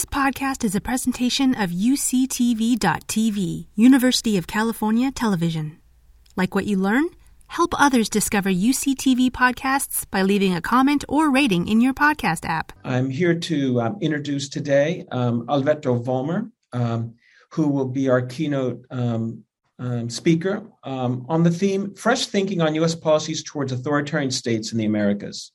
This podcast is a presentation of UCTV.tv, University of California Television. Like what you learn? Help others discover UCTV podcasts by leaving a comment or rating in your podcast app. I'm here to um, introduce today um, Alberto Vollmer, um, who will be our keynote um, um, speaker um, on the theme Fresh Thinking on U.S. Policies Towards Authoritarian States in the Americas.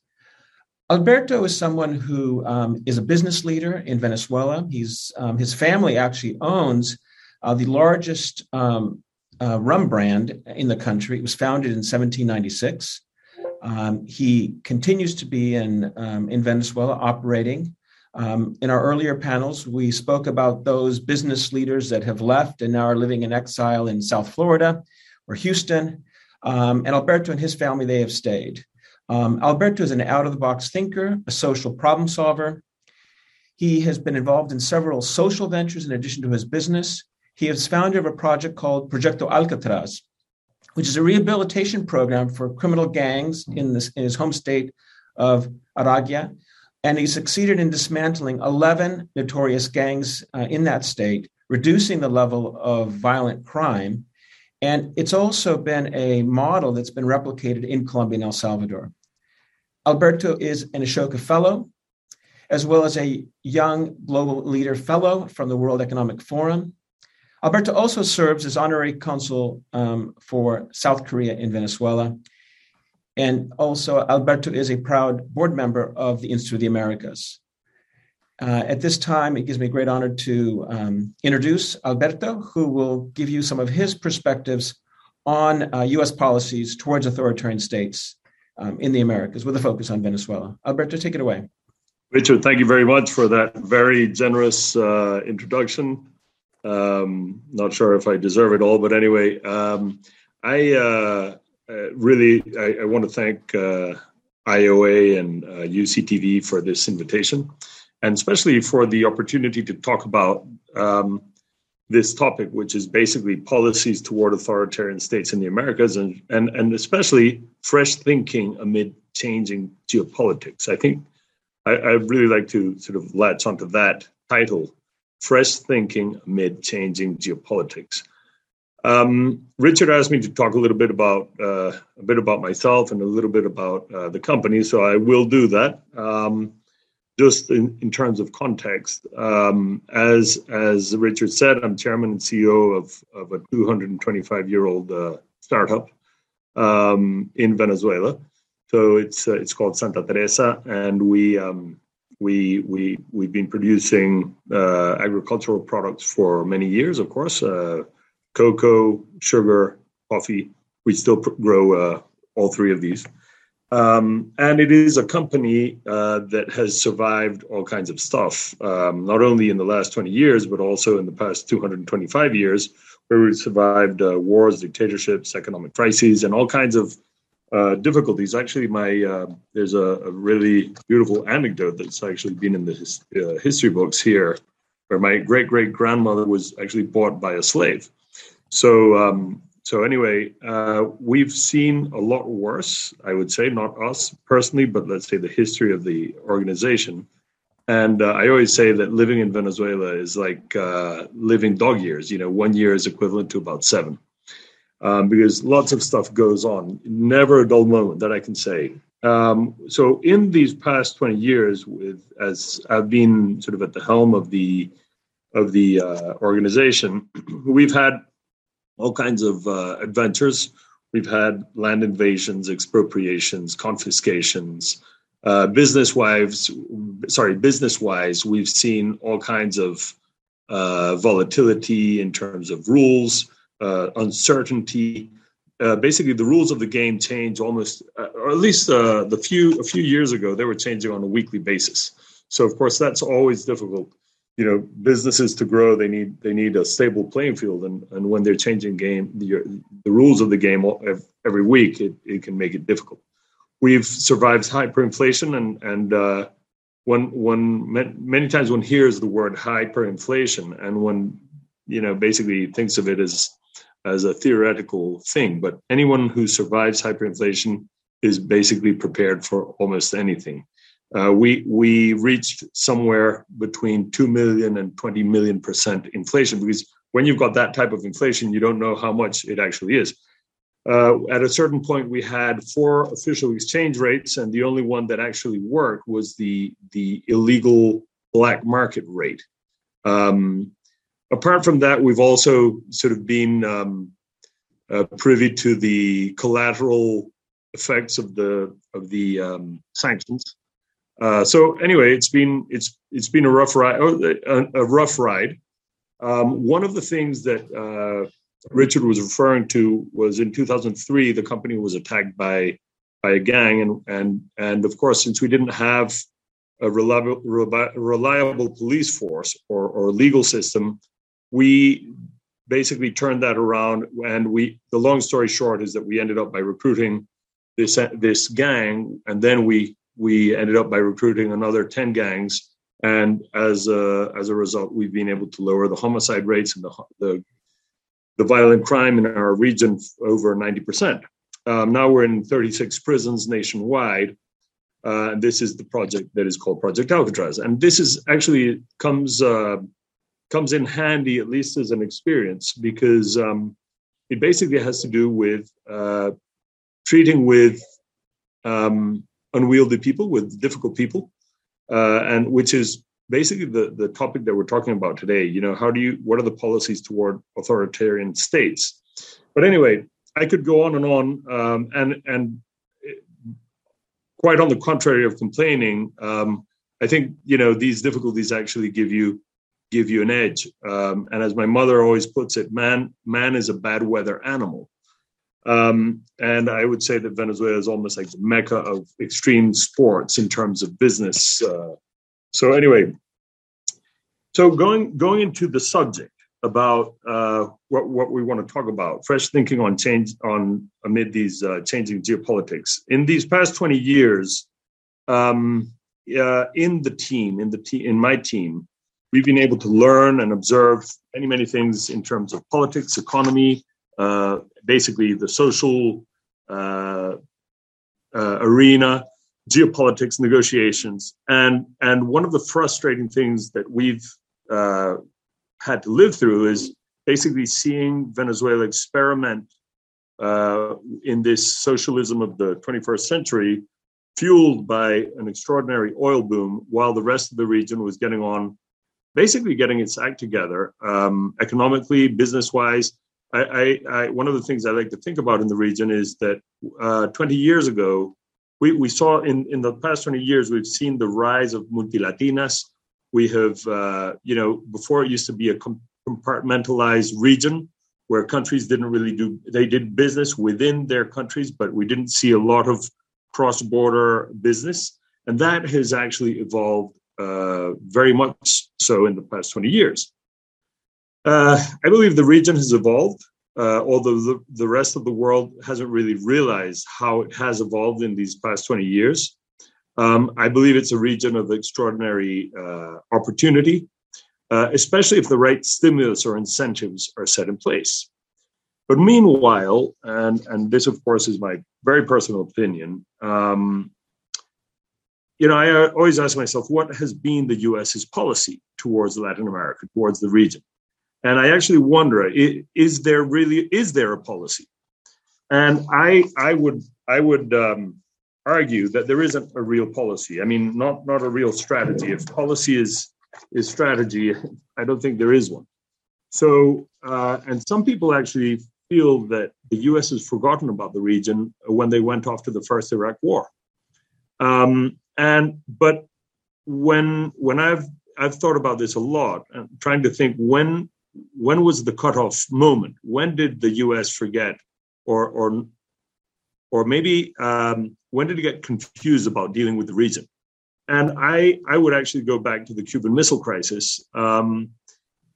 Alberto is someone who um, is a business leader in Venezuela. He's um, his family actually owns uh, the largest um, uh, rum brand in the country. It was founded in 1796. Um, he continues to be in um, in Venezuela operating. Um, in our earlier panels, we spoke about those business leaders that have left and now are living in exile in South Florida or Houston. and Alberto and his family, they have stayed. Um, Alberto is an out of the box thinker, a social problem solver. He has been involved in several social ventures in addition to his business. He is founder of a project called Proyecto Alcatraz, which is a rehabilitation program for criminal gangs in, this, in his home state of Aragua. And he succeeded in dismantling 11 notorious gangs uh, in that state, reducing the level of violent crime and it's also been a model that's been replicated in Colombia and El Salvador. Alberto is an Ashoka Fellow, as well as a Young Global Leader Fellow from the World Economic Forum. Alberto also serves as honorary consul um, for South Korea in Venezuela. And also, Alberto is a proud board member of the Institute of the Americas. Uh, at this time, it gives me great honor to um, introduce Alberto, who will give you some of his perspectives on uh, U.S. policies towards authoritarian states um, in the Americas with a focus on Venezuela. Alberto, take it away. Richard, thank you very much for that very generous uh, introduction. Um, not sure if I deserve it all, but anyway, um, I uh, uh, really I, I, want to thank uh, IOA and UCTV for this invitation and especially for the opportunity to talk about um, this topic, which is basically policies toward authoritarian states in the Americas, and and and especially fresh thinking amid changing geopolitics. I think I, I really like to sort of latch onto that title: "Fresh Thinking Amid Changing Geopolitics." Um, Richard asked me to talk a little bit about uh, a bit about myself and a little bit about uh, the company, so I will do that. Um, just in, in terms of context, um, as as Richard said, I'm chairman and CEO of, of a 225 year old uh, startup um, in Venezuela. So it's uh, it's called Santa Teresa, and we um, we we we've been producing uh, agricultural products for many years. Of course, uh, cocoa, sugar, coffee. We still pr- grow uh, all three of these. Um, and it is a company uh, that has survived all kinds of stuff, um, not only in the last 20 years, but also in the past 225 years, where we've survived uh, wars, dictatorships, economic crises, and all kinds of uh, difficulties. Actually, my uh, there's a, a, really beautiful anecdote that's actually been in the his, uh, history books here, where my great great grandmother was actually bought by a slave. So um, so anyway, uh, we've seen a lot worse. I would say not us personally, but let's say the history of the organization. And uh, I always say that living in Venezuela is like uh, living dog years. You know, one year is equivalent to about seven, um, because lots of stuff goes on. Never a dull moment that I can say. Um, so in these past 20 years, with as I've been sort of at the helm of the of the uh, organization, we've had all kinds of uh, adventures. We've had land invasions, expropriations, confiscations. Uh, business wives, sorry, business wise, we've seen all kinds of uh, volatility in terms of rules, uh, uncertainty. Uh, basically, the rules of the game change almost, uh, or at least the few a few years ago, they were changing on a weekly basis. So, of course, that's always difficult you know businesses to grow they need they need a stable playing field. And and when they're changing game the, the rules of the game every week it, it can make it difficult. We've survived hyperinflation and and uh, when when many times one hears the word hyperinflation and one you know basically thinks of it as as a theoretical thing. But anyone who survives hyperinflation is basically prepared for almost anything uh, we we reached somewhere between 2 million and 20 million percent inflation because when you've got that type of inflation, you don't know how much it actually is. Uh, at a certain point, we had four official exchange rates, and the only one that actually worked was the the illegal black market rate. Um, apart from that, we've also sort of been um, uh, privy to the collateral effects of the of the um, sanctions. Uh, so anyway, it's been it's it's been a rough ride. A, a rough ride. Um, one of the things that uh, Richard was referring to was in 2003, the company was attacked by by a gang, and and and of course, since we didn't have a reliable, reliable police force or, or legal system, we basically turned that around. And we, the long story short, is that we ended up by recruiting this this gang, and then we we ended up by recruiting another 10 gangs. And as a, as a result, we've been able to lower the homicide rates and the, the, the violent crime in our region over 90%. Um, now we're in 36 prisons nationwide. Uh, this is the project that is called Project Alcatraz. And this is actually comes uh, comes in handy, at least as an experience, because um, it basically has to do with uh, treating with um, unwieldy people, with difficult people, uh, and which is basically the the topic that we're talking about today. You know, how do you what are the policies toward authoritarian states? But anyway, I could go on and on, um, and and quite on the contrary of complaining, um, I think you know these difficulties actually give you give you an edge. Um, and as my mother always puts it, man man is a bad weather animal. Um, and I would say that Venezuela is almost like the mecca of extreme sports in terms of business. Uh, so anyway, so going going into the subject about uh, what what we want to talk about, fresh thinking on change on amid these uh, changing geopolitics. In these past twenty years, um, uh, in the team, in the team, in my team, we've been able to learn and observe many many things in terms of politics, economy, uh, basically the social uh, uh, arena, geopolitics, negotiations, and and one of the frustrating things that we've uh, had to live through is basically seeing Venezuela experiment uh, in this socialism of the 21st century, fueled by an extraordinary oil boom, while the rest of the region was getting on, basically getting its act together um, economically, business wise, I, I, I, one of the things I like to think about in the region is that uh, 20 years ago, we, we saw in, in the past 20 years, we've seen the rise of multilatinas. We have, uh, you know, before it used to be a compartmentalized region where countries didn't really do, they did business within their countries, but we didn't see a lot of cross border business. And that has actually evolved uh, very much so in the past 20 years. Uh, I believe the region has evolved, uh, although the, the rest of the world hasn't really realized how it has evolved in these past 20 years. Um, I believe it's a region of extraordinary uh, opportunity, uh, especially if the right stimulus or incentives are set in place. But meanwhile, and, and this, of course, is my very personal opinion, um, you know, I always ask myself, what has been the US's policy towards Latin America, towards the region? And I actually wonder, is there really is there a policy? And I I would I would um, argue that there isn't a real policy. I mean, not not a real strategy. If policy is is strategy, I don't think there is one. So, uh, and some people actually feel that the U.S. has forgotten about the region when they went off to the first Iraq War. Um, and but when when I've I've thought about this a lot, and trying to think when when was the cutoff moment? When did the U.S. forget, or or or maybe um, when did it get confused about dealing with the region? And I I would actually go back to the Cuban Missile Crisis, um,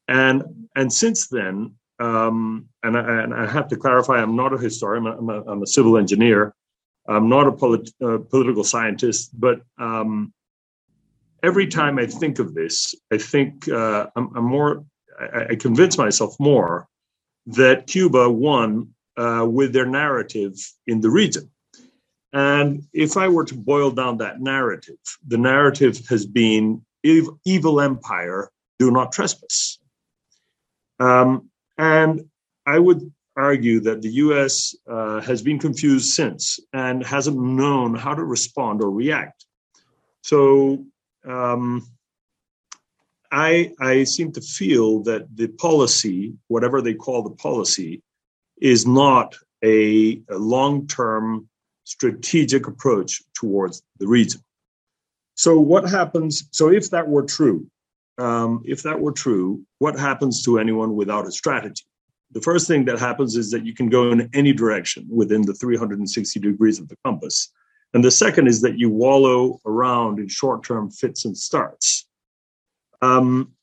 and and since then, um, and, I, and, I, have to clarify, I'm not a historian. I'm a, I'm a civil engineer. I'm not a polit- uh, political scientist, but um, every time I think of this, I think uh, I'm, I'm, more I, I convinced myself more that Cuba won uh, with their narrative in the region. And if I were to boil down that narrative, the narrative has been evil empire, do not trespass. Um, and I would argue that the US uh, has been confused since and hasn't known how to respond or react. So um, I, I seem to feel that the policy, whatever they call the policy, is not a, a long term strategic approach towards the region. So, what happens? So, if that were true, um, if that were true, what happens to anyone without a strategy? The first thing that happens is that you can go in any direction within the 360 degrees of the compass. And the second is that you wallow around in short term fits and starts. Um,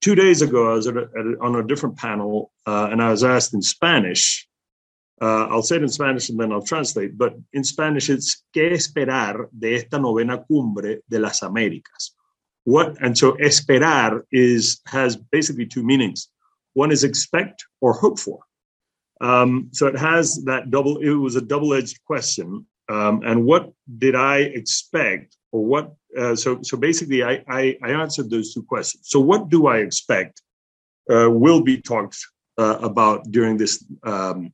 two days ago, I was at a, at a, on a different panel uh, and I was asked in Spanish. Uh, I'll say it in Spanish and then I'll translate, but in Spanish it's ¿Qué esperar de esta novena cumbre de las Américas? What and so esperar is has basically two meanings. One is expect or hope for. Um, so it has that double. It was a double-edged question. Um, and what did I expect, or what uh, so so basically I, I, I answered those two questions. So what do I expect uh, will be talked uh, about during this um,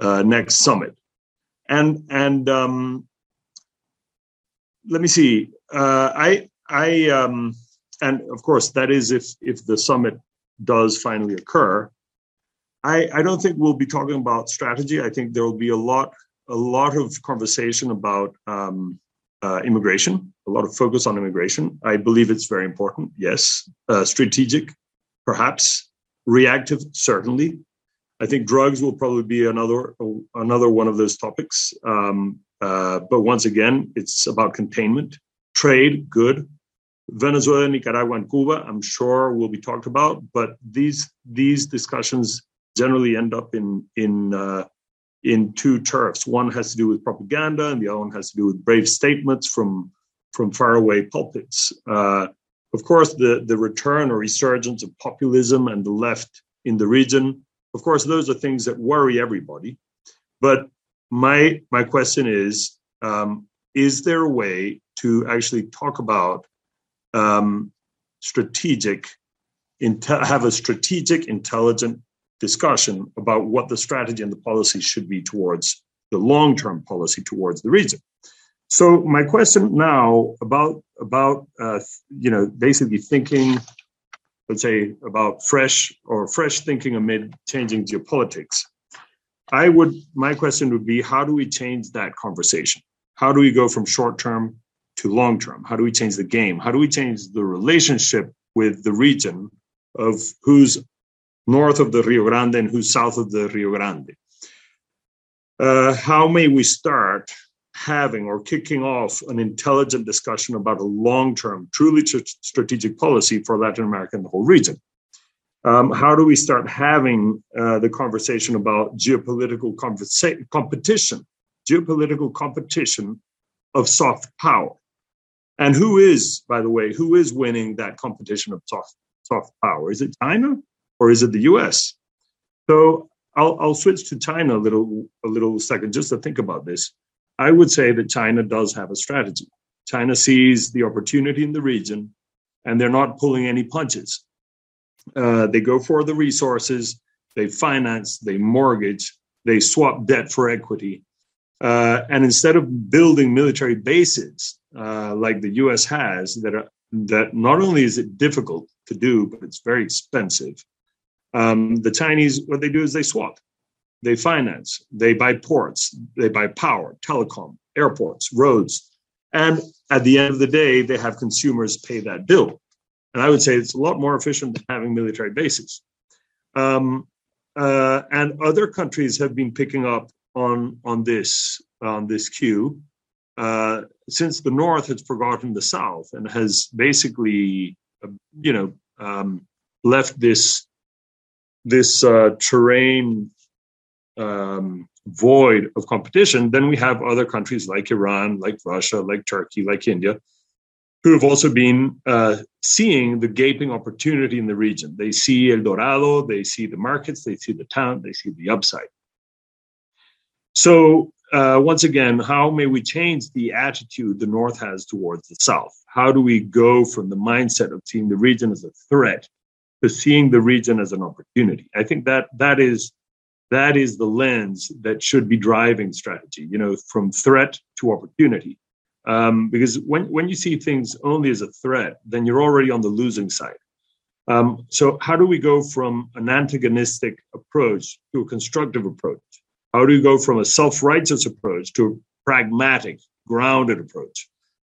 uh, next summit, and and um, let me see. I I um, and of course that is if if the summit does finally occur. I, I don't think we'll be talking about strategy. I think there will be a lot a lot of conversation about um, uh, immigration, a lot of focus on immigration. I believe it's very important. Yes, uh, strategic, perhaps reactive, certainly. I think drugs will probably be another another one of those topics. Um, uh, but once again, it's about containment, trade, good. Venezuela, Nicaragua, and Cuba, I'm sure will be talked about. But these these discussions generally end up in in uh, in two turfs. One has to do with propaganda, and the other one has to do with brave statements from from faraway pulpits. Uh, of course, the the return or resurgence of populism and the left in the region. Of course, those are things that worry everybody. But my my question is: um, Is there a way to actually talk about um, strategic, have a strategic, intelligent discussion about what the strategy and the policy should be towards the long-term policy towards the region. So my question now about about uh, you know basically thinking, let's say about fresh or fresh thinking amid changing geopolitics. I would my question would be how do we change that conversation? How do we go from short term to long term? How do we change the game? How do we change the relationship with the region of who's north of the Rio Grande and who's south of the Rio Grande? Uh, how may we start having or kicking off an intelligent discussion about a long term, truly strategic policy for Latin America and the whole region? Um, how do we start having uh, the conversation about geopolitical conversa- competition, geopolitical competition of soft power? And who is, by the way, who is winning that competition of soft, soft power? Is it China or is it the US? So I'll, I'll switch to China a little, a little second just to think about this. I would say that China does have a strategy. China sees the opportunity in the region and they're not pulling any punches. Uh, they go for the resources, they finance, they mortgage, they swap debt for equity. Uh, and instead of building military bases uh, like the U.S. has, that are, that not only is it difficult to do, but it's very expensive. Um, the Chinese, what they do is they swap, they finance, they buy ports, they buy power, telecom, airports, roads, and at the end of the day, they have consumers pay that bill. And I would say it's a lot more efficient than having military bases. Um, uh, and other countries have been picking up on on this on this cue uh, since the North has forgotten the South and has basically, uh, you know, um, left this this uh, terrain um, void of competition, then we have other countries like Iran, like Russia, like Turkey, like India, who have also been uh, seeing the gaping opportunity in the region. They see El Dorado, they see the markets, they see the town, they see the upside. So uh, once again, how may we change the attitude the North has towards the South? How do we go from the mindset of seeing the region as a threat to seeing the region as an opportunity? I think that that is that is the lens that should be driving strategy. You know, from threat to opportunity. Um, because when when you see things only as a threat, then you're already on the losing side. Um, so how do we go from an antagonistic approach to a constructive approach? How do we go from a self righteous approach to a pragmatic, grounded approach?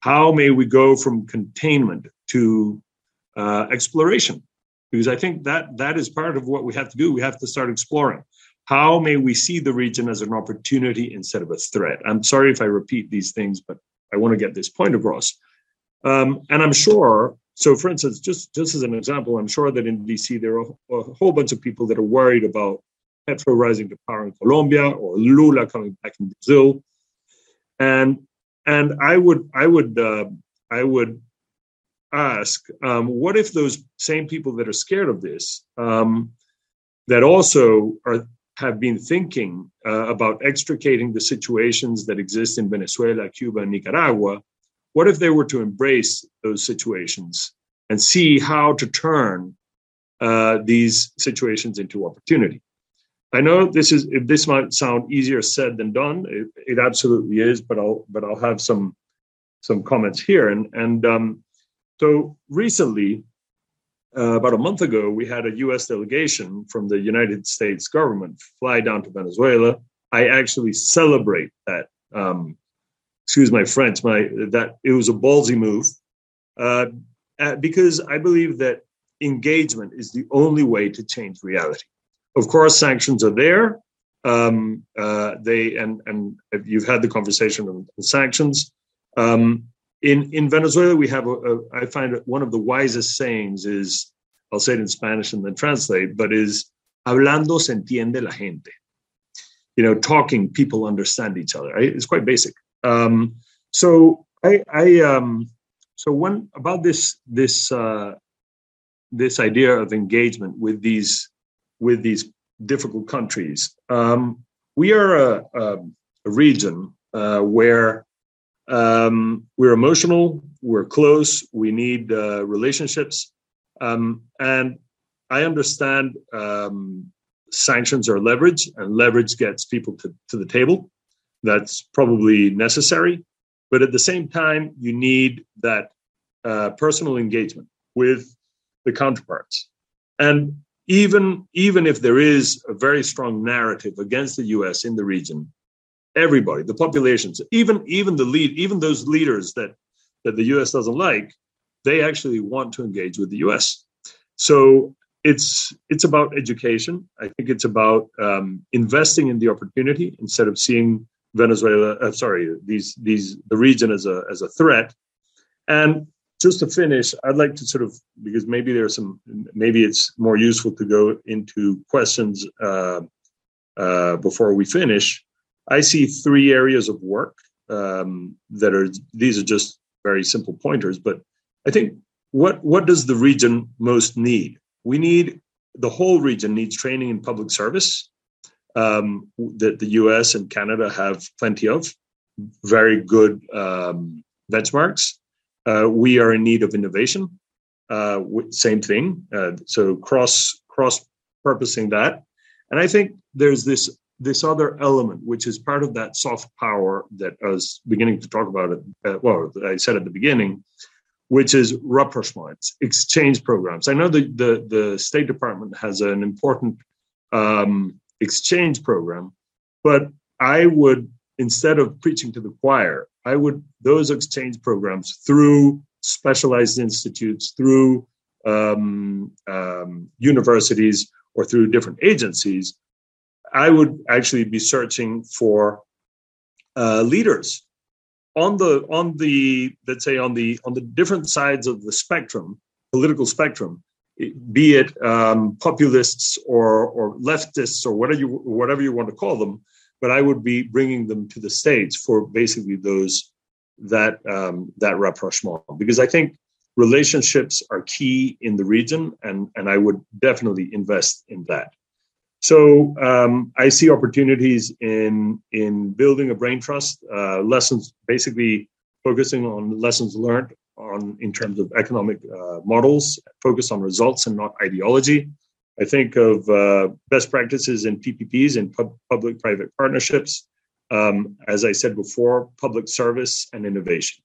How may we go from containment to uh, exploration? Because I think that that is part of what we have to do. We have to start exploring. How may we see the region as an opportunity instead of a threat? I'm sorry if I repeat these things, but I want to get this point across. Um, and I'm sure. So, for instance, just just as an example, I'm sure that in DC there are a whole bunch of people that are worried about Petro rising to power in Colombia or Lula coming back in Brazil, and and I would I would uh, I would ask, um, what if those same people that are scared of this, um, that also are have been thinking uh, about extricating the situations that exist in Venezuela, Cuba, and Nicaragua, what if they were to embrace those situations and see how to turn uh, these situations into opportunity? I know this is this might sound easier said than done. It, it absolutely is, but I'll but I'll have some some comments here. And and um, so recently, uh, about a month ago, we had a U.S. delegation from the United States government fly down to Venezuela. I actually celebrate that. Um, excuse my French. My that it was a ballsy move uh, because I believe that engagement is the only way to change reality. Of course, sanctions are there. Um, uh, they and and you've had the conversation on, sanctions. Um, in in Venezuela, we have a, a, I find one of the wisest sayings is I'll say it in Spanish and then translate, but is hablando se entiende la gente. You know, talking, people understand each other. Right? It's quite basic. Um, so I, I um, so when about this this uh, this idea of engagement with these with these difficult countries. Um, we are a, a, a region uh, where um, we're emotional, we're close, we need uh, relationships. Um, and I understand um, sanctions are leverage, and leverage gets people to, to the table. That's probably necessary. But at the same time, you need that uh, personal engagement with the counterparts. And even even if there is a very strong narrative against the US in the region, everybody, the populations, even even the lead, even those leaders that that the US doesn't like, they actually want to engage with the US. So it's it's about education. I think it's about um, investing in the opportunity instead of seeing Venezuela, uh, sorry, these these the region as a as a threat. And just to finish, I'd like to sort of because maybe there's some maybe it's more useful to go into questions uh, uh, before we finish. I see three areas of work um, that are these are just very simple pointers, but I think what what does the region most need? We need the whole region needs training in public service um, that the U.S. and Canada have plenty of very good um, benchmarks. Uh, we are in need of innovation. Uh, same thing. Uh, so cross cross purposing that, and I think there's this this other element which is part of that soft power that I was beginning to talk about. It, uh, well, I said at the beginning, which is rapprochements, exchange programs. I know the the, the State Department has an important um, exchange program, but I would instead of preaching to the choir, I would those exchange programs through specialized institutes, through um, um, universities, or through different agencies. I would actually be searching for uh, leaders on the on the let's say on the on the different sides of the spectrum, political spectrum, be it um, populists or or leftists or whatever you whatever you want to call them, but I would be bringing them to the states for basically those that um, that rapprochement because I think relationships are key in the region, and and I would definitely invest in that. So um, I see opportunities in in building a brain trust. Uh, lessons, basically focusing on lessons learned on in terms of economic uh, models, focus on results and not ideology. I think of uh, best practices in PPPs and pub- public-private partnerships. Um, as I said before, public service and innovation.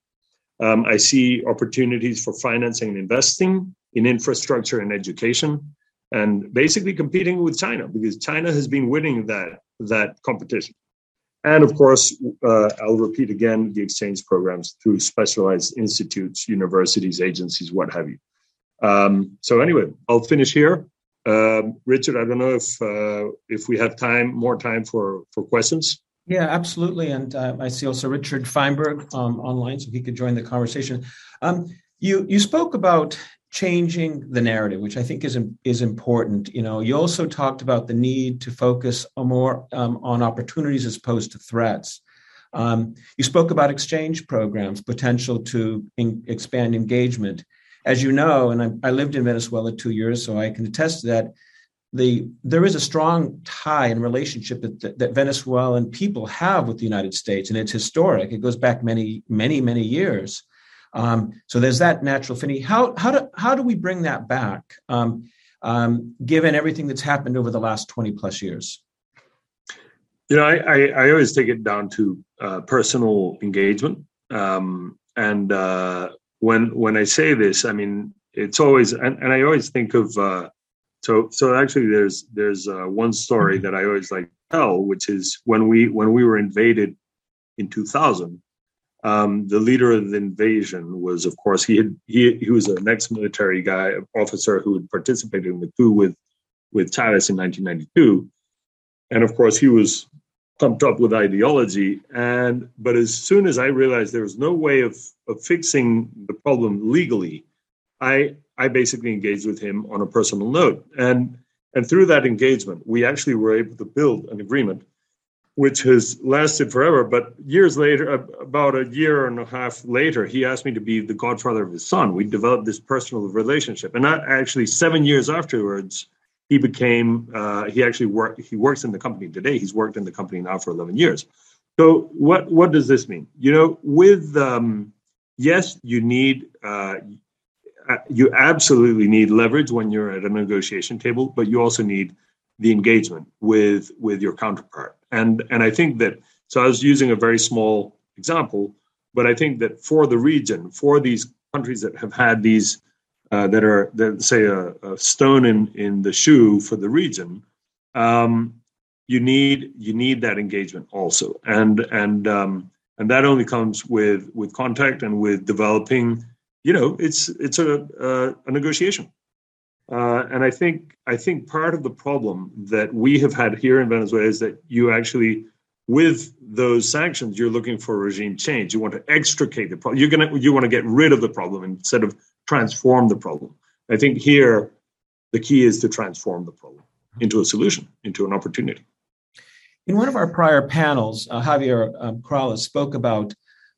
Um, I see opportunities for financing and investing in infrastructure and education, and basically competing with China because China has been winning that that competition. And of course, uh, I'll repeat again the exchange programs through specialized institutes, universities, agencies, what have you. Um, so anyway, I'll finish here. Um, Richard, I don't know if uh, if we have time, more time for for questions. Yeah, absolutely. And uh, I see also Richard Feinberg um, online, so he could join the conversation. Um, you you spoke about changing the narrative, which I think is is important. You know, you also talked about the need to focus more um, on opportunities as opposed to threats. Um, you spoke about exchange programs, potential to in, expand engagement as you know, and I, I, lived in Venezuela two years, so I can attest to that. The there is a strong tie and relationship that, that, that Venezuelan people have with the United States, and it's historic. It goes back many, many, many years. Um, so there's that natural affinity. How how do how do we bring that back, um, um, given everything that's happened over the last twenty plus years? You know, I I, I always take it down to uh, personal engagement, um, and uh, when when I say this, I mean it's always and, and I always think of uh, so so actually there's there's uh, one story that I always like tell, which is when we when we were invaded in 2000. Um, the leader of the invasion was, of course, he had he he was an ex-military guy, officer who had participated in the coup with with Chavez in 1992, and of course he was pumped up with ideology. And but as soon as I realized there was no way of of fixing the problem legally, I I basically engaged with him on a personal note. And and through that engagement, we actually were able to build an agreement which has lasted forever. But years later, about a year and a half later, he asked me to be the godfather of his son. We developed this personal relationship. And that actually, seven years afterwards, he became uh, he actually worked he works in the company today he's worked in the company now for 11 years so what what does this mean you know with um, yes you need uh, uh, you absolutely need leverage when you're at a negotiation table but you also need the engagement with with your counterpart and and i think that so i was using a very small example but i think that for the region for these countries that have had these uh, that are that say a, a, stone in in the shoe for the region, um, you need you need that engagement also, and and um, and that only comes with with contact and with developing. You know, it's it's a a, a negotiation, uh, and I think I think part of the problem that we have had here in Venezuela is that you actually with those sanctions, you're looking for regime change. You want to extricate the problem. You're gonna you want to get rid of the problem instead of transform the problem. I think here the key is to transform the problem into a solution, into an opportunity. In one of our prior panels, uh, Javier um, Corrales spoke about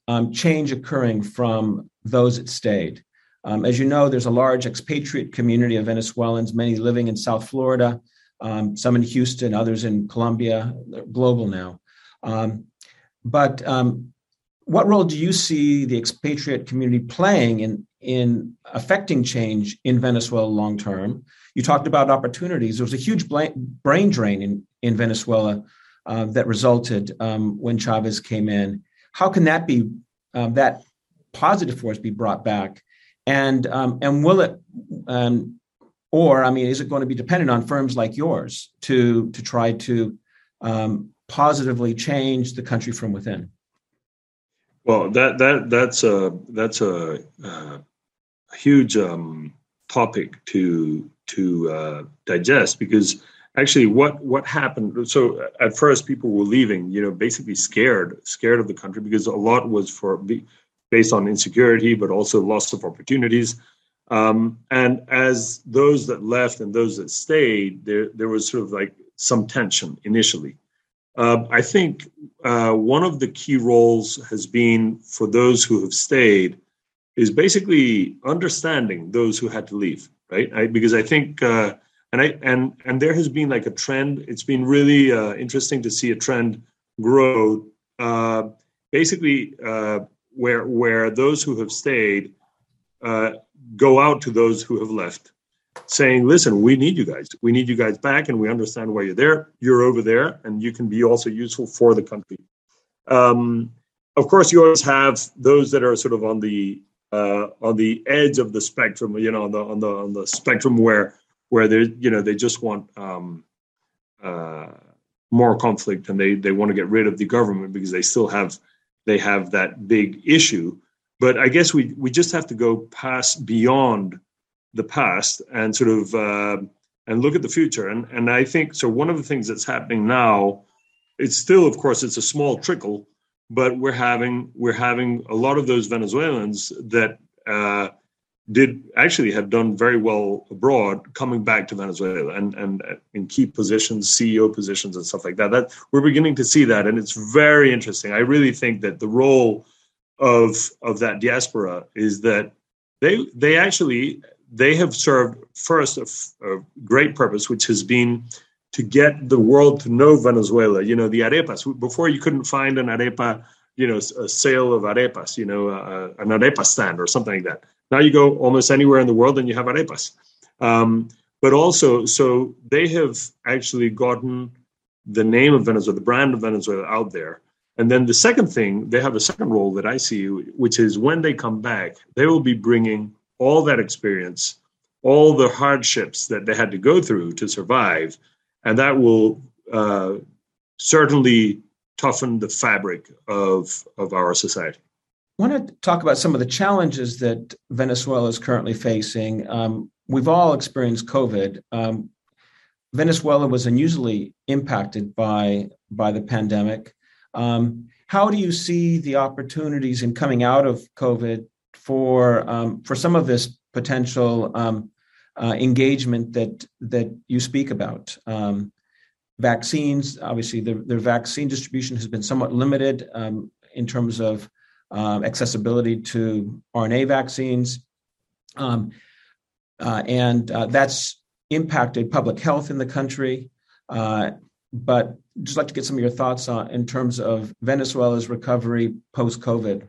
um, change occurring from those that stayed. Um, as you know, there's a large expatriate community of Venezuelans, many living in South Florida, um, some in Houston, others in Colombia, global now. Um, but um, what role do you see the expatriate community playing in in affecting change in Venezuela long term? You talked about opportunities. There was a huge brain drain in in Venezuela uh, that resulted um, when Chavez came in. How can that be that positive force be brought back? And um, and will it um, or I mean, is it going to be dependent on firms like yours to to try to um, positively change the country from within? Well, that that that's a that's a, a huge um, topic to to uh, digest because actually what what happened so at first people were leaving you know basically scared scared of the country because a lot was for based on insecurity but also loss of opportunities um, and as those that left and those that stayed there there was sort of like some tension initially uh, I think uh, one of the key roles has been for those who have stayed is basically understanding those who had to leave, right? I, because I think uh, and I and and there has been like a trend. It's been really uh, interesting to see a trend grow. Uh, basically, uh, where where those who have stayed uh, go out to those who have left, saying, "Listen, we need you guys. We need you guys back, and we understand why you're there. You're over there, and you can be also useful for the country." Um, of course, you always have those that are sort of on the uh, on the edge of the spectrum. You know, on the on the on the spectrum where where they you know they just want um, uh, more conflict and they they want to get rid of the government because they still have they have that big issue. But I guess we we just have to go past beyond the past and sort of uh, and look at the future. And and I think so. One of the things that's happening now, it's still, of course, it's a small trickle, but we're having we're having a lot of those Venezuelans that uh, did actually have done very well abroad coming back to Venezuela and and in key positions, CEO positions and stuff like that. That we're beginning to see that, and it's very interesting. I really think that the role of of that diaspora is that they they actually they have served first a, great purpose, which has been to get the world to know Venezuela. You know, the arepas. Before you couldn't find an arepa, you know, a sale of arepas, you know, uh, an arepa stand or something like that now you go almost anywhere in the world and you have arepas. Um, but also, so they have actually gotten the name of Venezuela, the brand of Venezuela out there. And then the second thing, they have a second role that I see, which is when they come back, they will be bringing all that experience, all the hardships that they had to go through to survive. And that will uh, certainly toughen the fabric of, of our society. I want to talk about some of the challenges that Venezuela is currently facing. Um, we've all experienced COVID. Um, Venezuela was unusually impacted by by the pandemic. Um, how do you see the opportunities in coming out of COVID for um, for some of this potential um, uh, engagement that that you speak about? Um, vaccines, obviously, the, the vaccine distribution has been somewhat limited in terms of um, accessibility to RNA vaccines. Um, uh, and uh, that's impacted public health in the country. Uh, but just like to get some of your thoughts on in terms of Venezuela's recovery post COVID.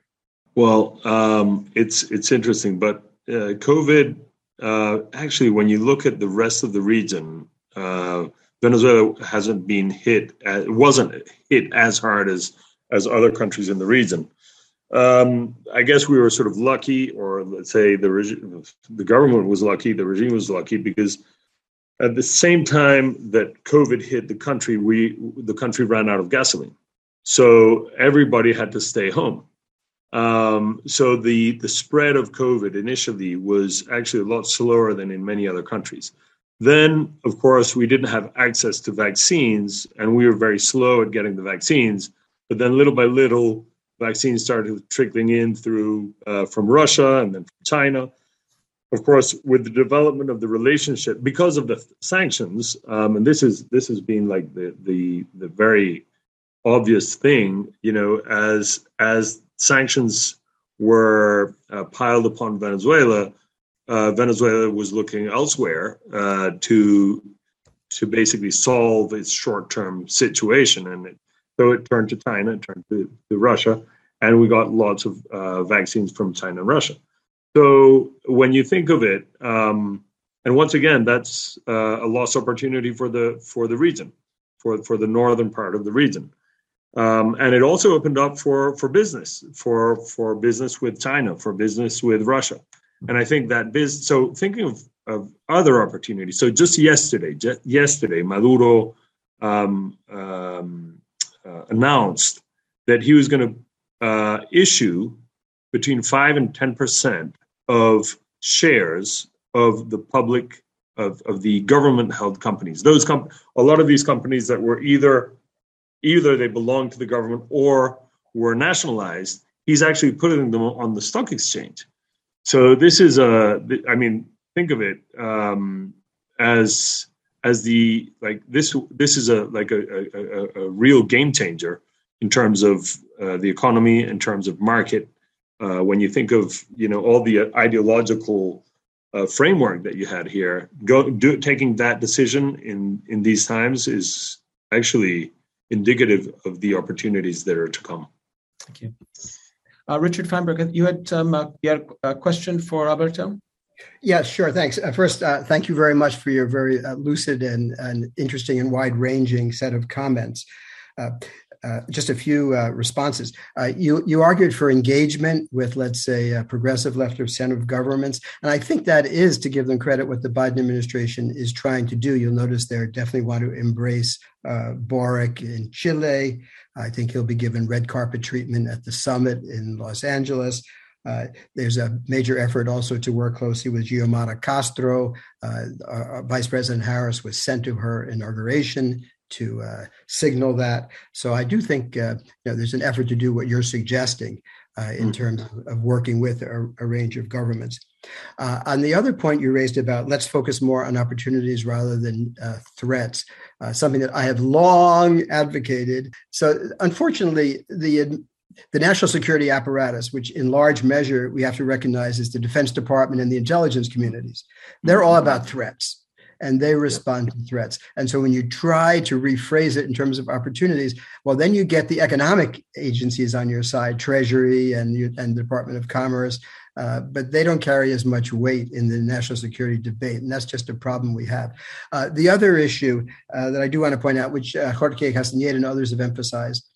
Well, um, it's it's interesting, but uh, COVID uh, actually, when you look at the rest of the region, uh, Venezuela hasn't been hit. It wasn't hit as hard as as other countries in the region. Um, I guess we were sort of lucky, or let's say the the government was lucky, the regime was lucky because at the same time that COVID hit the country, we the country ran out of gasoline, so everybody had to stay home. Um, so the the spread of COVID initially was actually a lot slower than in many other countries. Then, of course, we didn't have access to vaccines, and we were very slow at getting the vaccines. But then, little by little, vaccines started trickling in through uh, from Russia and then from China. Of course, with the development of the relationship, because of the sanctions, um, and this is this has been like the the the very obvious thing, you know, as as sanctions were uh, piled upon Venezuela, uh, Venezuela was looking elsewhere uh, to to basically solve its short term situation, and it so it turned to China, it turned to, to Russia, and we got lots of uh, vaccines from China and Russia. So when you think of it, um, and once again, that's uh, a lost opportunity for the for the region, for for the northern part of the region, um, and it also opened up for for business, for for business with China, for business with Russia, and I think that biz. So thinking of of other opportunities. So just yesterday, just yesterday, Maduro um, um uh, announced that he was going to uh, issue between 5 and 10% of shares of the public of, of the government held companies. Those com- a lot of these companies that were either either they belonged to the government or were nationalized he's actually putting them on the stock exchange. So this is a i mean think of it um, as as the like this this is a like a, a, a real game changer in terms of uh, the economy in terms of market uh, when you think of you know all the ideological uh, framework that you had here, go do, taking that decision in in these times is actually indicative of the opportunities that are to come. Thank you, uh, Richard Feinberg. You had um, uh, a question for Alberto. Yeah, sure. Thanks. Uh, first, uh, thank you very much for your very uh, lucid and, and interesting and wide ranging set of comments. Uh, uh, just a few uh, responses. Uh, you you argued for engagement with, let's say, progressive left of center governments, and I think that is to give them credit what the Biden administration is trying to do. You'll notice they definitely want to embrace Boric in Chile. I think he'll be given red carpet treatment at the summit in Los Angeles. Uh, there's a major effort also to work closely with Xiomara Castro. Uh, Vice President Harris was sent to her inauguration to uh, signal that. So I do think uh, you know, there's an effort to do what you're suggesting uh, in mm-hmm. terms of, working with a, a range of governments. Uh, on the other point you raised about let's focus more on opportunities rather than uh, threats, uh, something that I have long advocated. So unfortunately, the the national security apparatus, which in large measure we have to recognize is the Defense Department and the intelligence communities, they're all about threats and they respond to threats. And so when you try to rephrase it in terms of opportunities, well, then you get the economic agencies on your side, Treasury and, and the Department of Commerce, uh, but they don't carry as much weight in the national security debate. And that's just a problem we have. Uh, the other issue uh, that I do want to point out, which uh, Jorge Castañeda and others have emphasized,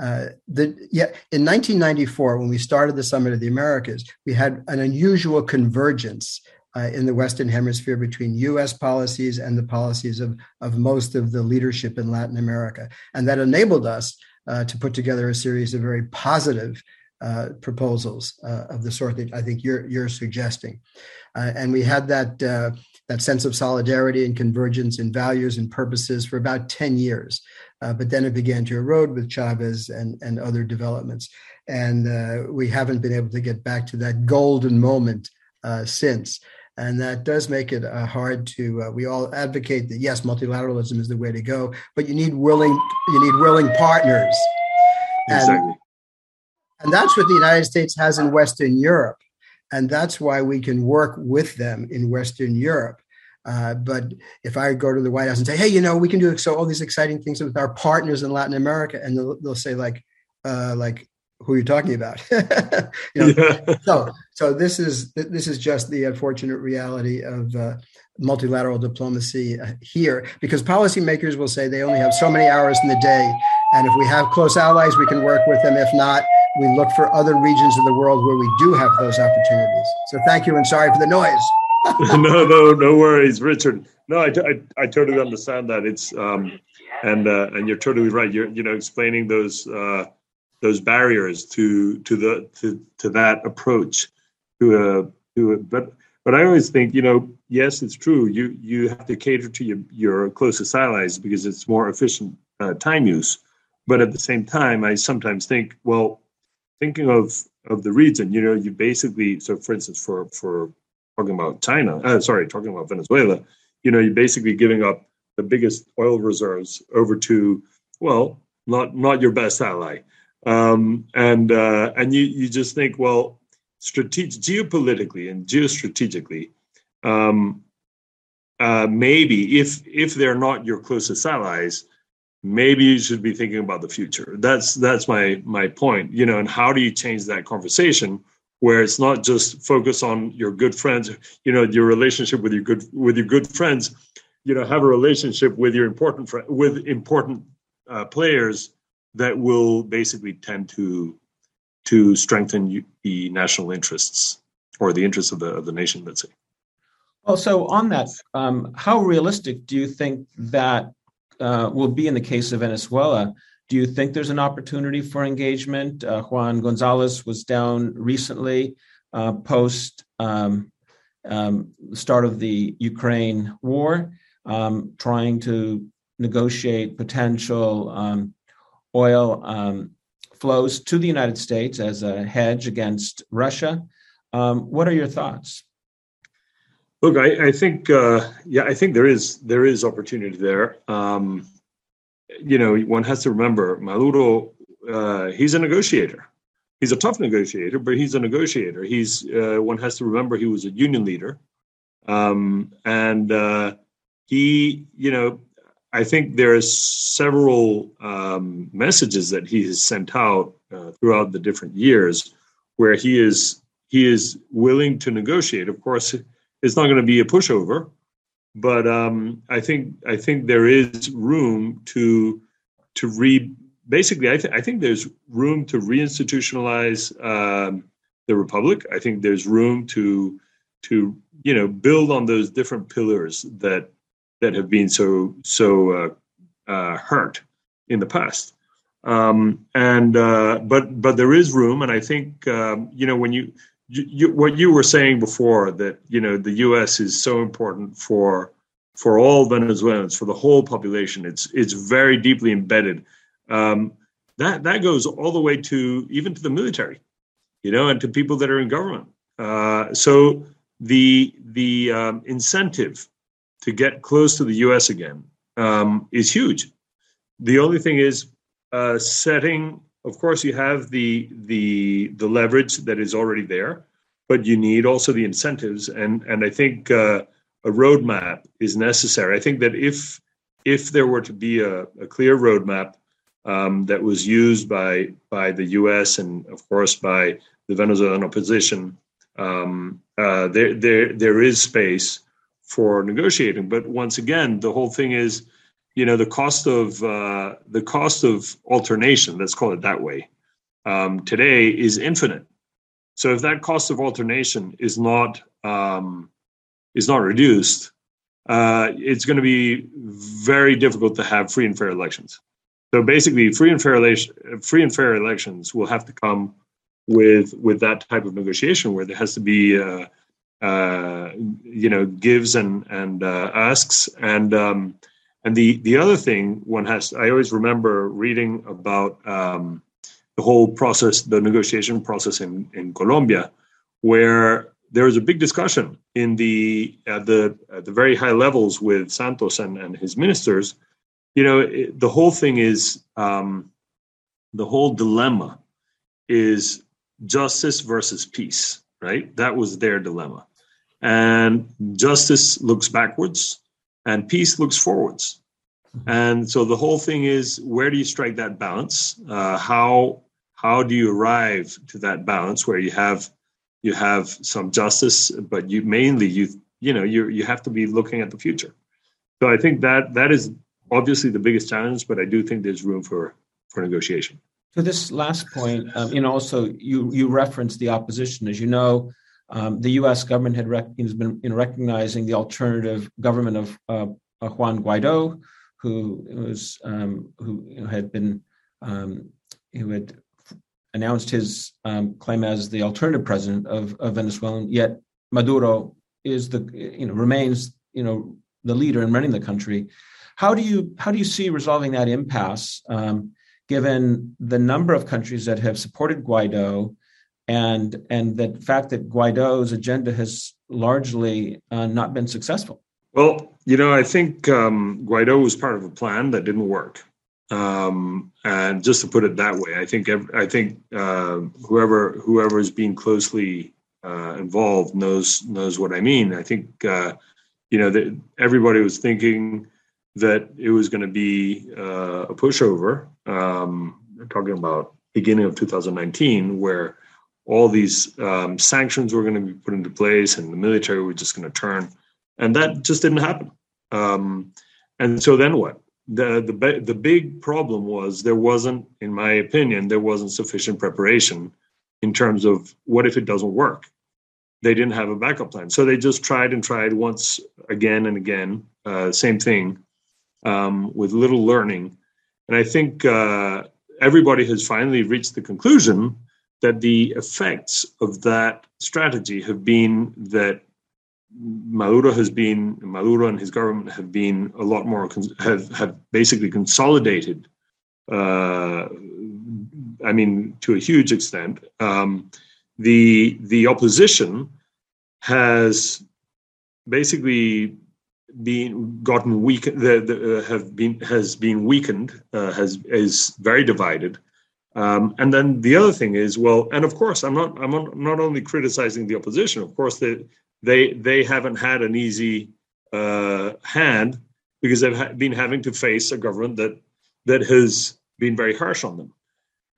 uh, the, yeah, in 1994, when we started the Summit of the Americas, we had an unusual convergence uh, in the Western Hemisphere between US policies and the policies of, of most of the leadership in Latin America. And that enabled us uh, to put together a series of very positive uh, proposals uh, of the sort that I think you're, you're suggesting. Uh, and we had that, that sense of solidarity and convergence in values and purposes for about 10 years. But then it began to erode with Chavez and, and other developments. And we haven't been able to get back to that golden moment since and that does make it uh, hard to. Uh, we all advocate that yes, multilateralism is the way to go, but you need willing you need willing partners. Exactly. And, and that's what the United States has in Western Europe, and that's why we can work with them in Western Europe. Uh, but if I go to the White House and say, "Hey, you know, we can do so all these exciting things with our partners in Latin America," and they'll, they'll say, like, uh, like who are you're talking about. you know? yeah. So, so this is this is just the unfortunate reality of uh, multilateral diplomacy uh, here, because policymakers will say they only have so many hours in the day, and if we have close allies, we can work with them. If not, we look for other regions of the world where we do have those opportunities. So, thank you, and sorry for the noise. no, no, no worries, Richard. No, I, I, I totally understand that. It's um, and uh, and you're totally right. You're you know explaining those. Uh, those barriers to to the to, to that approach to a to a, but but I always think you know yes it's true you you have to cater to your your closest allies because it's more efficient uh, time use but at the same time I sometimes think well thinking of of the region you know you basically so for instance for for talking about China uh, sorry talking about Venezuela you know you're basically giving up the biggest oil reserves over to well not not your best ally um, and uh, and you you just think, well, strategic, geopolitically and geostrategically, um, uh, maybe if if they're not your closest allies, maybe you should be thinking about the future. That's that's my my point. You know, and how do you change that conversation? Where it's not just focus on your good friends you know your relationship with your good with your good friends you know have a relationship with your important with important uh, players that will basically tend to to strengthen the national interests or the interests of the of the nation. Let's say. Well, so on that, um, how realistic do you think that uh, will be in the case of Venezuela? Do you think there's an opportunity for engagement? Uh, Juan Gonzalez was down recently, uh, post um, um, start of the Ukraine war, um, trying to negotiate potential um, oil um, flows to the United States as a hedge against Russia. Um, what are your thoughts? Look, I, I think uh, yeah, I think there is there is opportunity there. Um, you know, one has to remember Maduro. Uh, he's a negotiator. He's a tough negotiator, but he's a negotiator. He's uh, one has to remember he was a union leader. Um, and uh, he, you know, I think there are several um, messages that he has sent out uh, throughout the different years where he is he is willing to negotiate. Of course, it's not going to be a pushover, but um, I think I think there is room to to re basically. I, th- I think there's room to reinstitutionalize um, the republic. I think there's room to to you know build on those different pillars that that have been so so uh, uh, hurt in the past. Um, and uh, but but there is room, and I think um, you know when you, you, what you were saying before that you know the U.S. is so important for for all Venezuelans for the whole population. It's it's very deeply embedded. Um, that that goes all the way to even to the military, you know, and to people that are in government. Uh, so the the um, incentive to get close to the U.S. again um, is huge. The only thing is uh, setting. Of course, you have the the the leverage that is already there, but you need also the incentives. And and I think uh, a roadmap is necessary. I think that if if there were to be a, a clear roadmap um, that was used by by the U.S. and of course by the Venezuelan opposition, um, uh, there there there is space for negotiating. But once again, the whole thing is, you know, the cost of uh, the cost of alternation. Let's call it that way. Um, today is infinite. So if that cost of alternation is not um, is not reduced, uh, it's going to be very difficult to have free and fair elections. So basically, free and fair ele- free and fair elections will have to come with with that type of negotiation, where there has to be uh, uh, you know gives and and uh, asks and um, and the the other thing one has I always remember reading about um, the whole process the negotiation process in in Colombia where there was a big discussion in the at the at the very high levels with Santos and, and his ministers. You know it, the whole thing is um, the whole dilemma is justice versus peace right? That was their dilemma. And justice looks backwards and peace looks forwards. And so the whole thing is where do you strike that balance? Uh, how how do you arrive to that balance where you have you have some justice but you mainly you you know you you have to be looking at the future. So i think that that is obviously the biggest challenge but i do think there's room for for negotiation. To this last point um, you know also you you referenced the opposition. As you know um, the U.S. government had rec- has been in recognizing the alternative government of uh, Juan Guaido, who was um, who had been um, who had announced his um, claim as the alternative president of, of Venezuela. Yet Maduro is the you know remains you know the leader in running the country. How do you how do you see resolving that impasse, um, given the number of countries that have supported Guaido? And and the fact that Guaido's agenda has largely uh, not been successful. Well, you know, I think um, Guaido was part of a plan that didn't work. Um, and just to put it that way, I think I think uh, whoever whoever is being closely uh, involved knows knows what I mean. I think uh, you know that everybody was thinking that it was going to be uh, a pushover. Um, talking about beginning of 2019, where all these um, sanctions were going to be put into place and the military was just going to turn. And that just didn't happen. Um, and so then what? The, the, the big problem was there wasn't, in my opinion, there wasn't sufficient preparation in terms of what if it doesn't work? They didn't have a backup plan. So they just tried and tried once again and again, uh, same thing um, with little learning. And I think uh, everybody has finally reached the conclusion that the effects of that strategy have been that Maduro has been Maduro and his government have been a lot more have have basically consolidated. Uh, I mean, to a huge extent, um, the the opposition has basically been gotten weak. The, the, uh, have been has been weakened. Uh, has is very divided. Um, and then the other thing is, well, and of course, I'm not I'm not only criticizing the opposition. Of course, the they they haven't had an easy uh, hand because they've been having to face a government that that has been very harsh on them.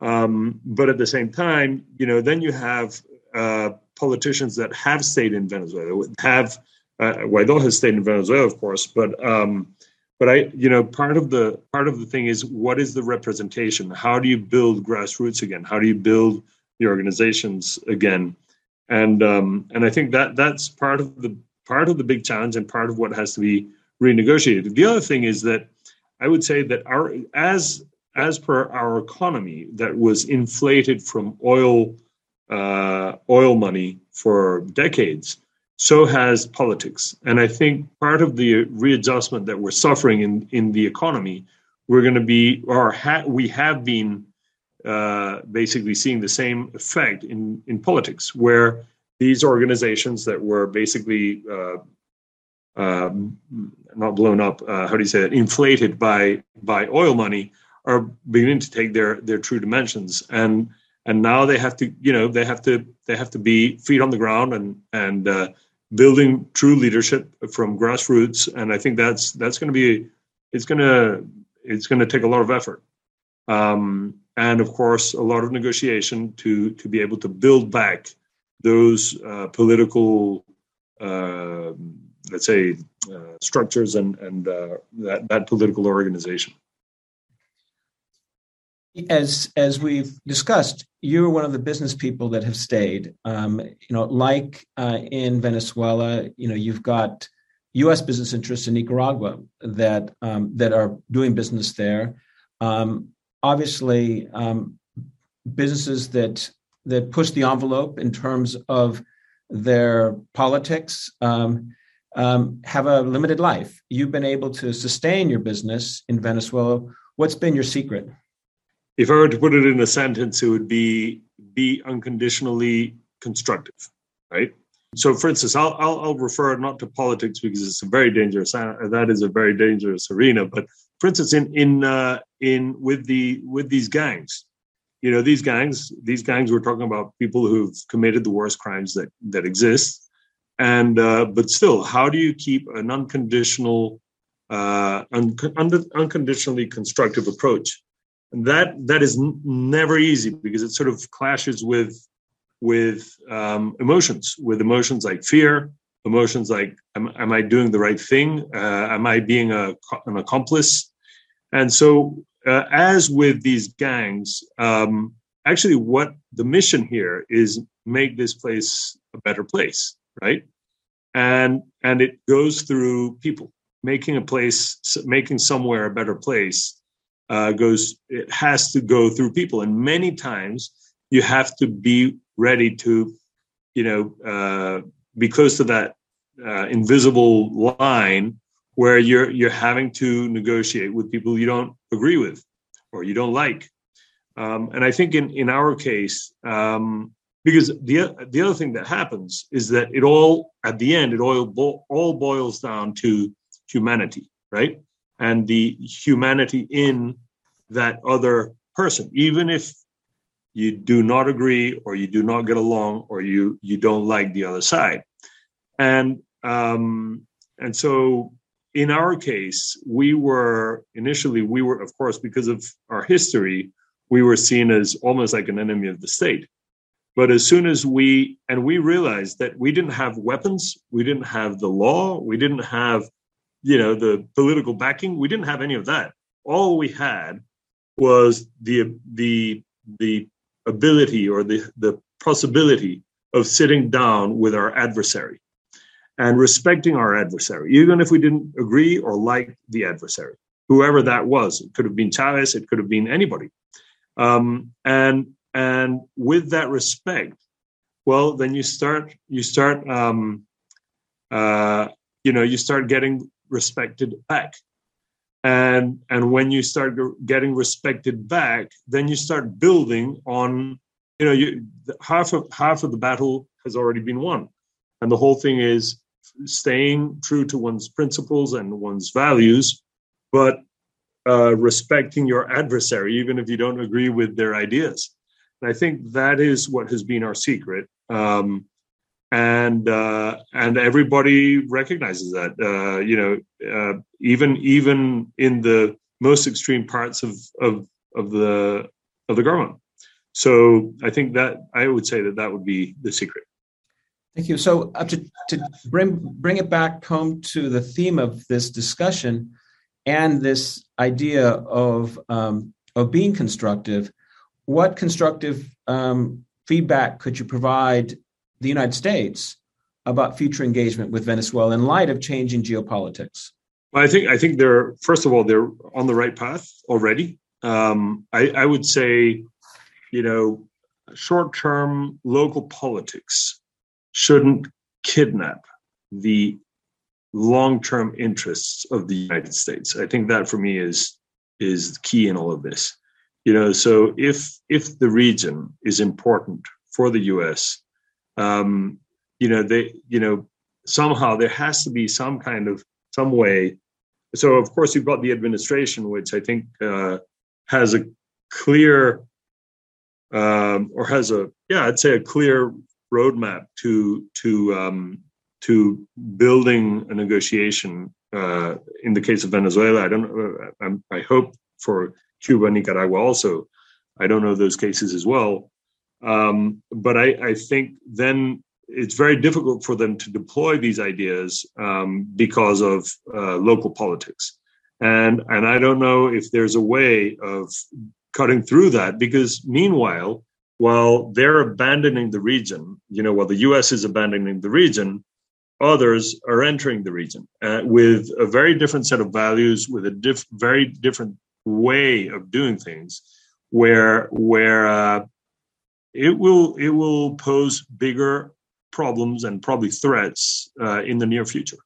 Um, but at the same time, you know, then you have uh, politicians that have stayed in Venezuela, have uh, Guaido has stayed in Venezuela, of course, but um, but I, you know, part of the part of the thing is what is the representation? How do you build grassroots again? How do you build the organizations again? And um, and I think that that's part of the part of the big challenge and part of what has to be renegotiated. The other thing is that I would say that our as as per our economy that was inflated from oil uh, oil money for decades so has politics. And I think part of the readjustment that we're suffering in, in the economy, we're going to be, or ha- we have been uh, basically seeing the same effect in, in politics, where these organizations that were basically uh, um, not blown up, uh, how do you say it, inflated by by oil money, are beginning to take their their true dimensions. And and now they have to, you know, they have to they have to be feet on the ground and and uh, building true leadership from grassroots and i think that's that's going to be it's going to it's going to take a lot of effort. Um, and of course a lot of negotiation to to be able to build back those uh, political uh, let's say uh, structures and and uh, that that political organization as as we've discussed, you're one of the business people that have stayed. Um, you know, like uh, in Venezuela, you know, you've got U.S. business interests in Nicaragua that um, that are doing business there. Um, obviously, um, businesses that that push the envelope in terms of their politics um, um, have a limited life. You've been able to sustain your business in Venezuela. What's been your secret? If I were to put it in a sentence, it would be be unconditionally constructive, right? So, for instance, I'll, I'll, I'll refer not to politics because it's a very dangerous that is a very dangerous arena. But for instance, in in uh, in with the with these gangs, you know, these gangs these gangs we're talking about people who've committed the worst crimes that that exist, and uh, but still, how do you keep an unconditional, uh, un- un- unconditionally constructive approach? That that is n- never easy because it sort of clashes with with um, emotions with emotions like fear emotions like am, am i doing the right thing? Uh, am i being a, an accomplice? And so uh, as with these gangs um, actually what the mission here is make this place a better place right? And and it goes through people making a place making somewhere a better place uh, goes it has to go through people. And many times you have to be ready to you know uh, be close to that uh, invisible line where you're you're having to negotiate with people you don't agree with or you don't like. Um, and i think in in our case um, because the the other thing that happens is that it all at the end it all all boils down to humanity right and the humanity in that other person, even if you do not agree or you do not get along or you you don't like the other side. And um, and so in our case, we were initially we were of course because of our history, we were seen as almost like an enemy of the state. But as soon as we and we realized that we didn't have weapons, we didn't have the law, we didn't have you know the political backing we didn't have any of that. All we had was the the the ability or the the possibility of sitting down with our adversary and respecting our adversary even if we didn't agree or like the adversary whoever that was. It could have been chavez it could have been anybody. Um, and and with that respect well then you start you start um, uh, you know you start getting respected back. And and when you start getting respected back then you start building on you know you half of half of the battle has already been won. And the whole thing is staying true to one's principles and one's values but uh, respecting your adversary even if you don't agree with their ideas. And i think that is what has been our secret. Um, and uh, and everybody recognizes that. Uh, you know, uh, even even in the most extreme parts of of of the of the government. So I think that I would say that that would be the secret. Thank you. So uh, to, to bring bring it back home to the theme of this discussion and this idea of um, of being constructive, what constructive um, feedback could you provide the United States about future engagement with Venezuela in light of changing geopolitics? Well, I think I think they're first of all they're on the right path already. Um, I, I would say, you know, short term local politics shouldn't kidnap the long-term interests of the United States. I think that for me is is key in all of this. You know, so if if the region is important for the U.S., um, you know, they you know somehow there has to be some kind of some way. So of course you've got the administration, which I think uh, has a clear um, or has a yeah, I'd say a clear roadmap to to um, to building a negotiation. Uh, in the case of Venezuela, I don't. Uh, I, I hope for Cuba, Nicaragua also. I don't know those cases as well, um, but I, I, think then it's very difficult for them to deploy these ideas um, because of uh, local politics, and and I don't know if there's a way of cutting through that because meanwhile while they're abandoning the region, you know, while the US is abandoning the region, others are entering the region uh, with a very different set of values, with a diff- very different way of doing things, where where uh, it will it will pose bigger problems and probably threats uh, in the near future.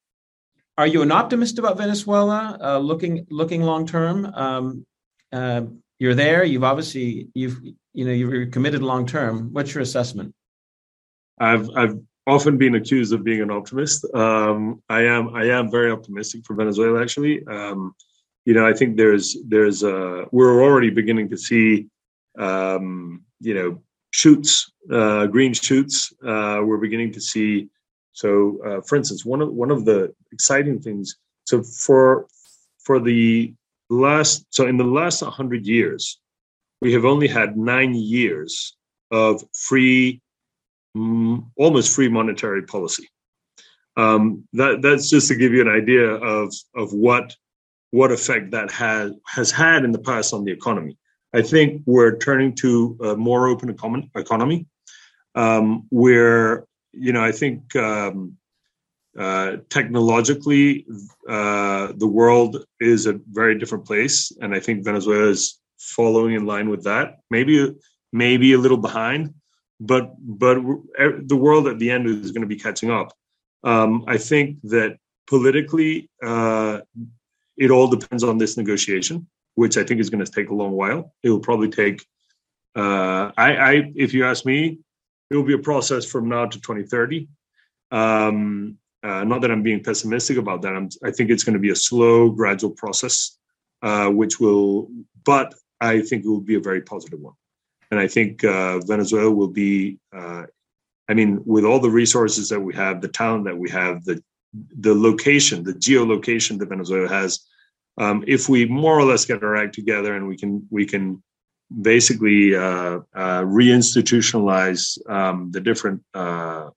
Are you an optimist about Venezuela, uh, looking looking long term? Um, uh, you're there. You've obviously you've you know you're committed long term. What's your assessment? I've I've often been accused of being an optimist. Um, I am I am very optimistic for Venezuela. Actually, um, you know I think there's there's uh, we're already beginning to see um, you know shoots uh, green shoots. Uh, we're beginning to see. So, uh, for instance, one of one of the exciting things. So for for the last so in the last 100 years we have only had nine years of free mm, almost free monetary policy um, that that's just to give you an idea of of what what effect that has has had in the past on the economy i think we're turning to a more open economy um, where you know i think um, uh, technologically, uh, the world is a very different place, and I think Venezuela is following in line with that. Maybe, maybe a little behind, but but the world at the end is going to be catching up. Um, I think that politically, uh, it all depends on this negotiation, which I think is going to take a long while. It will probably take. Uh, I, I, if you ask me, it will be a process from now to 2030. Um, uh, not that I'm being pessimistic about that. I'm, i think it's going to be a slow, gradual process, uh, which will, but I think it will be a very positive one. And I think uh, Venezuela will be, uh, I mean, with all the resources that we have, the talent that we have, the the location, the geolocation that Venezuela has, um, if we more or less get our act together and we can we can basically uh, uh, reinstitutionalize um, the different,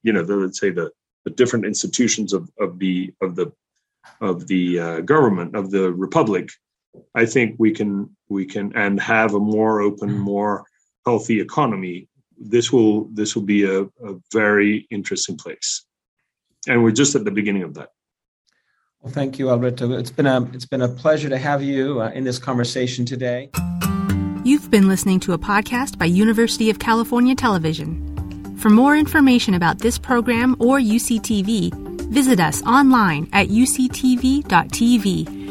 you know, the, let's say the the different institutions of, of the of the of the uh, government of the republic, I think we can we can and have a more open, mm. more healthy economy. This will this will be a, a very interesting place, and we're just at the beginning of that. Well, thank you, Alberto. It's been a it's been a pleasure to have you uh, in this conversation today. You've been listening to a podcast by University of California Television. For more information about this program or UCTV, visit us online at uctv.tv